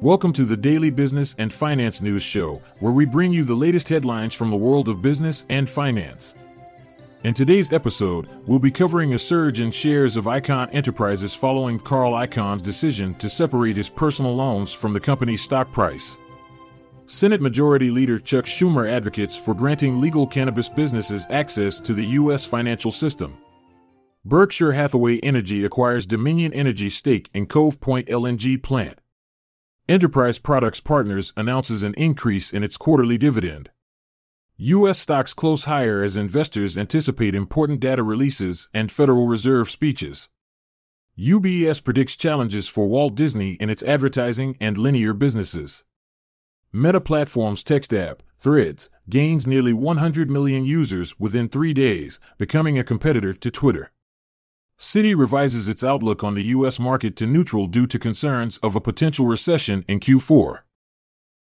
Welcome to the Daily Business and Finance News Show, where we bring you the latest headlines from the world of business and finance. In today's episode, we'll be covering a surge in shares of Icahn Enterprises following Carl Icahn's decision to separate his personal loans from the company's stock price. Senate Majority Leader Chuck Schumer advocates for granting legal cannabis businesses access to the U.S. financial system. Berkshire Hathaway Energy acquires Dominion Energy stake in Cove Point LNG plant. Enterprise Products Partners announces an increase in its quarterly dividend. U.S. stocks close higher as investors anticipate important data releases and Federal Reserve speeches. UBS predicts challenges for Walt Disney in its advertising and linear businesses. Meta Platforms text app, Threads, gains nearly 100 million users within three days, becoming a competitor to Twitter. Citi revises its outlook on the U.S. market to neutral due to concerns of a potential recession in Q4.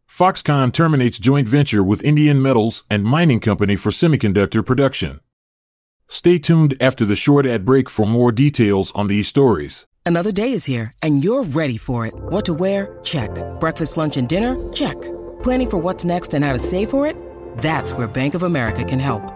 Foxconn terminates joint venture with Indian Metals and Mining Company for semiconductor production. Stay tuned after the short ad break for more details on these stories. Another day is here, and you're ready for it. What to wear? Check. Breakfast, lunch, and dinner? Check. Planning for what's next and how to save for it? That's where Bank of America can help.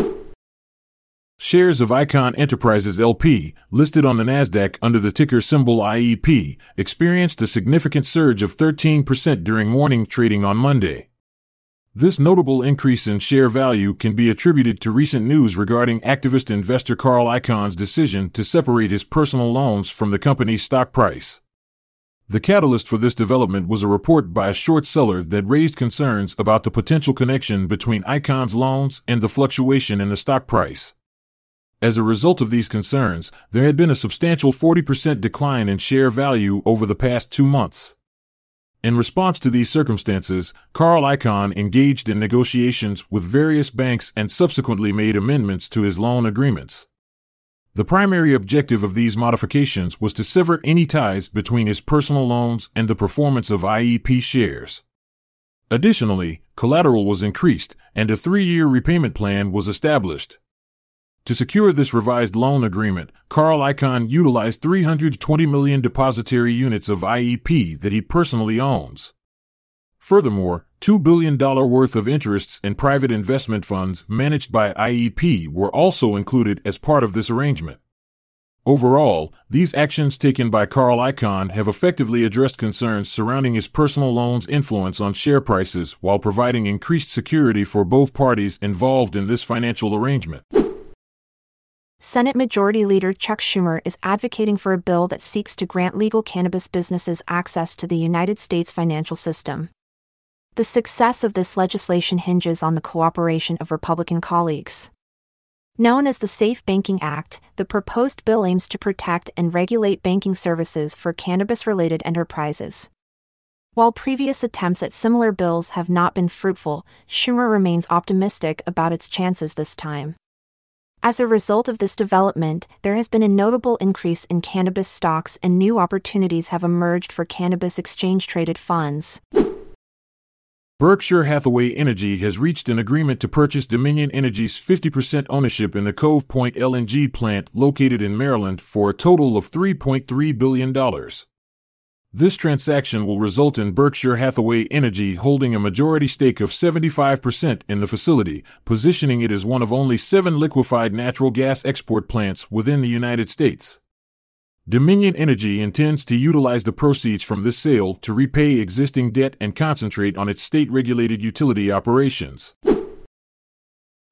Shares of Icahn Enterprises LP, listed on the NASDAQ under the ticker symbol IEP, experienced a significant surge of 13% during morning trading on Monday. This notable increase in share value can be attributed to recent news regarding activist investor Carl Icahn's decision to separate his personal loans from the company's stock price. The catalyst for this development was a report by a short seller that raised concerns about the potential connection between Icahn's loans and the fluctuation in the stock price. As a result of these concerns, there had been a substantial 40% decline in share value over the past two months. In response to these circumstances, Carl Icahn engaged in negotiations with various banks and subsequently made amendments to his loan agreements. The primary objective of these modifications was to sever any ties between his personal loans and the performance of IEP shares. Additionally, collateral was increased and a three year repayment plan was established. To secure this revised loan agreement, Carl Icahn utilized 320 million depositary units of IEP that he personally owns. Furthermore, $2 billion worth of interests in private investment funds managed by IEP were also included as part of this arrangement. Overall, these actions taken by Carl Icahn have effectively addressed concerns surrounding his personal loan's influence on share prices while providing increased security for both parties involved in this financial arrangement. Senate Majority Leader Chuck Schumer is advocating for a bill that seeks to grant legal cannabis businesses access to the United States financial system. The success of this legislation hinges on the cooperation of Republican colleagues. Known as the Safe Banking Act, the proposed bill aims to protect and regulate banking services for cannabis related enterprises. While previous attempts at similar bills have not been fruitful, Schumer remains optimistic about its chances this time. As a result of this development, there has been a notable increase in cannabis stocks and new opportunities have emerged for cannabis exchange traded funds. Berkshire Hathaway Energy has reached an agreement to purchase Dominion Energy's 50% ownership in the Cove Point LNG plant located in Maryland for a total of $3.3 billion. This transaction will result in Berkshire Hathaway Energy holding a majority stake of 75% in the facility, positioning it as one of only seven liquefied natural gas export plants within the United States. Dominion Energy intends to utilize the proceeds from this sale to repay existing debt and concentrate on its state regulated utility operations.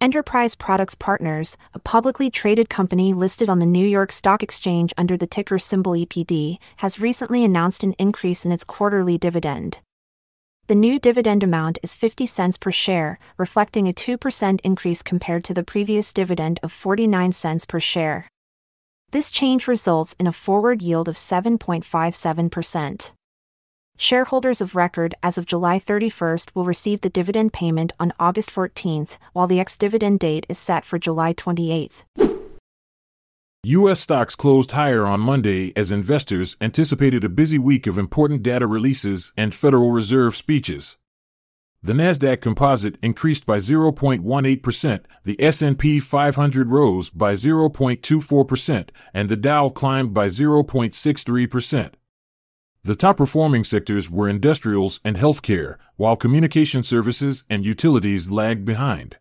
Enterprise Products Partners, a publicly traded company listed on the New York Stock Exchange under the ticker symbol EPD, has recently announced an increase in its quarterly dividend. The new dividend amount is 50 cents per share, reflecting a 2% increase compared to the previous dividend of 49 cents per share. This change results in a forward yield of 7.57%. Shareholders of record as of July 31st will receive the dividend payment on August 14th, while the ex dividend date is set for July 28th. U.S. stocks closed higher on Monday as investors anticipated a busy week of important data releases and Federal Reserve speeches. The Nasdaq Composite increased by 0.18%, the S&P 500 rose by 0.24%, and the Dow climbed by 0.63%. The top performing sectors were industrials and healthcare, while communication services and utilities lagged behind.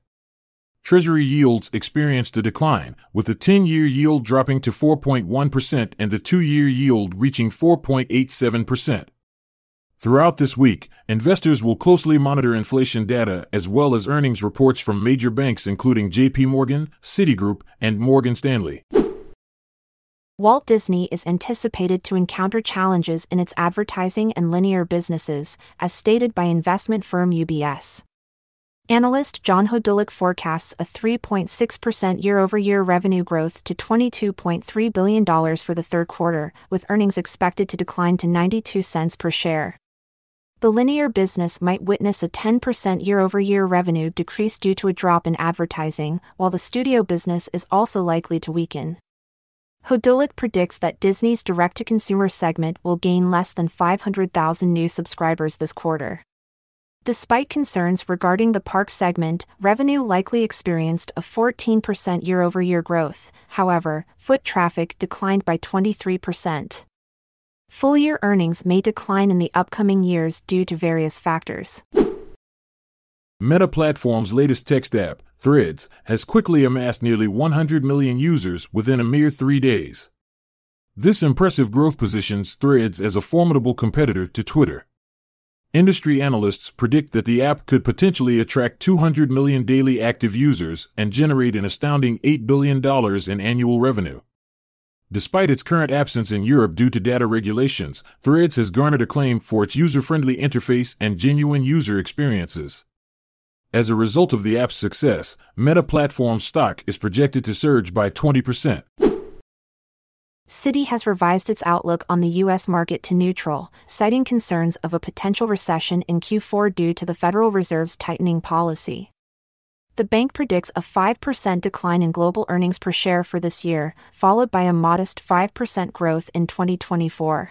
Treasury yields experienced a decline, with the 10 year yield dropping to 4.1% and the 2 year yield reaching 4.87%. Throughout this week, investors will closely monitor inflation data as well as earnings reports from major banks including JP Morgan, Citigroup, and Morgan Stanley. Walt Disney is anticipated to encounter challenges in its advertising and linear businesses, as stated by investment firm UBS. Analyst John Hodulik forecasts a 3.6% year over year revenue growth to $22.3 billion for the third quarter, with earnings expected to decline to 92 cents per share. The linear business might witness a 10% year over year revenue decrease due to a drop in advertising, while the studio business is also likely to weaken. Hodulik predicts that Disney's direct to consumer segment will gain less than 500,000 new subscribers this quarter. Despite concerns regarding the park segment, revenue likely experienced a 14% year over year growth, however, foot traffic declined by 23%. Full year earnings may decline in the upcoming years due to various factors. Meta Platform's latest text app, Threads, has quickly amassed nearly 100 million users within a mere three days. This impressive growth positions Threads as a formidable competitor to Twitter. Industry analysts predict that the app could potentially attract 200 million daily active users and generate an astounding $8 billion in annual revenue. Despite its current absence in Europe due to data regulations, Threads has garnered acclaim for its user friendly interface and genuine user experiences. As a result of the app's success, Meta Platform stock is projected to surge by 20%. Citi has revised its outlook on the U.S. market to neutral, citing concerns of a potential recession in Q4 due to the Federal Reserve's tightening policy the bank predicts a 5% decline in global earnings per share for this year, followed by a modest 5% growth in 2024.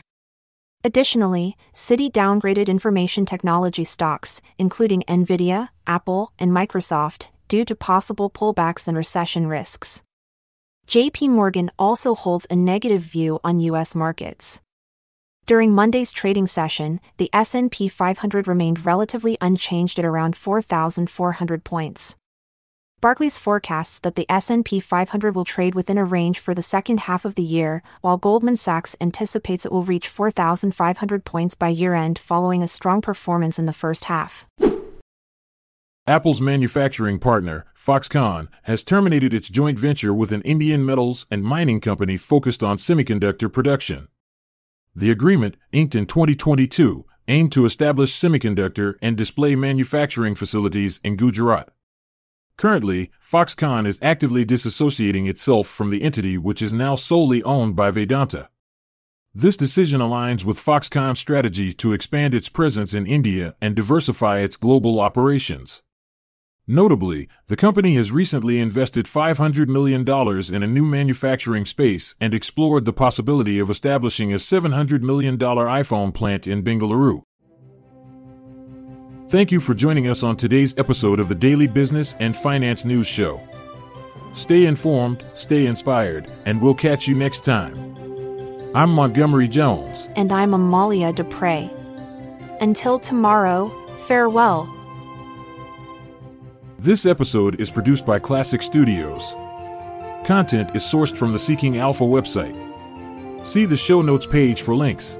Additionally, Citi downgraded information technology stocks, including Nvidia, Apple, and Microsoft, due to possible pullbacks and recession risks. JP Morgan also holds a negative view on US markets. During Monday's trading session, the S&P 500 remained relatively unchanged at around 4,400 points. Barclays forecasts that the S&P 500 will trade within a range for the second half of the year, while Goldman Sachs anticipates it will reach 4,500 points by year-end following a strong performance in the first half. Apple's manufacturing partner, Foxconn, has terminated its joint venture with an Indian metals and mining company focused on semiconductor production. The agreement, inked in 2022, aimed to establish semiconductor and display manufacturing facilities in Gujarat. Currently, Foxconn is actively disassociating itself from the entity which is now solely owned by Vedanta. This decision aligns with Foxconn's strategy to expand its presence in India and diversify its global operations. Notably, the company has recently invested $500 million in a new manufacturing space and explored the possibility of establishing a $700 million iPhone plant in Bengaluru. Thank you for joining us on today's episode of the Daily Business and Finance News Show. Stay informed, stay inspired, and we'll catch you next time. I'm Montgomery Jones. And I'm Amalia Dupre. Until tomorrow, farewell. This episode is produced by Klassic Studios. Content is sourced from the Seeking Alpha website. See the show notes page for links.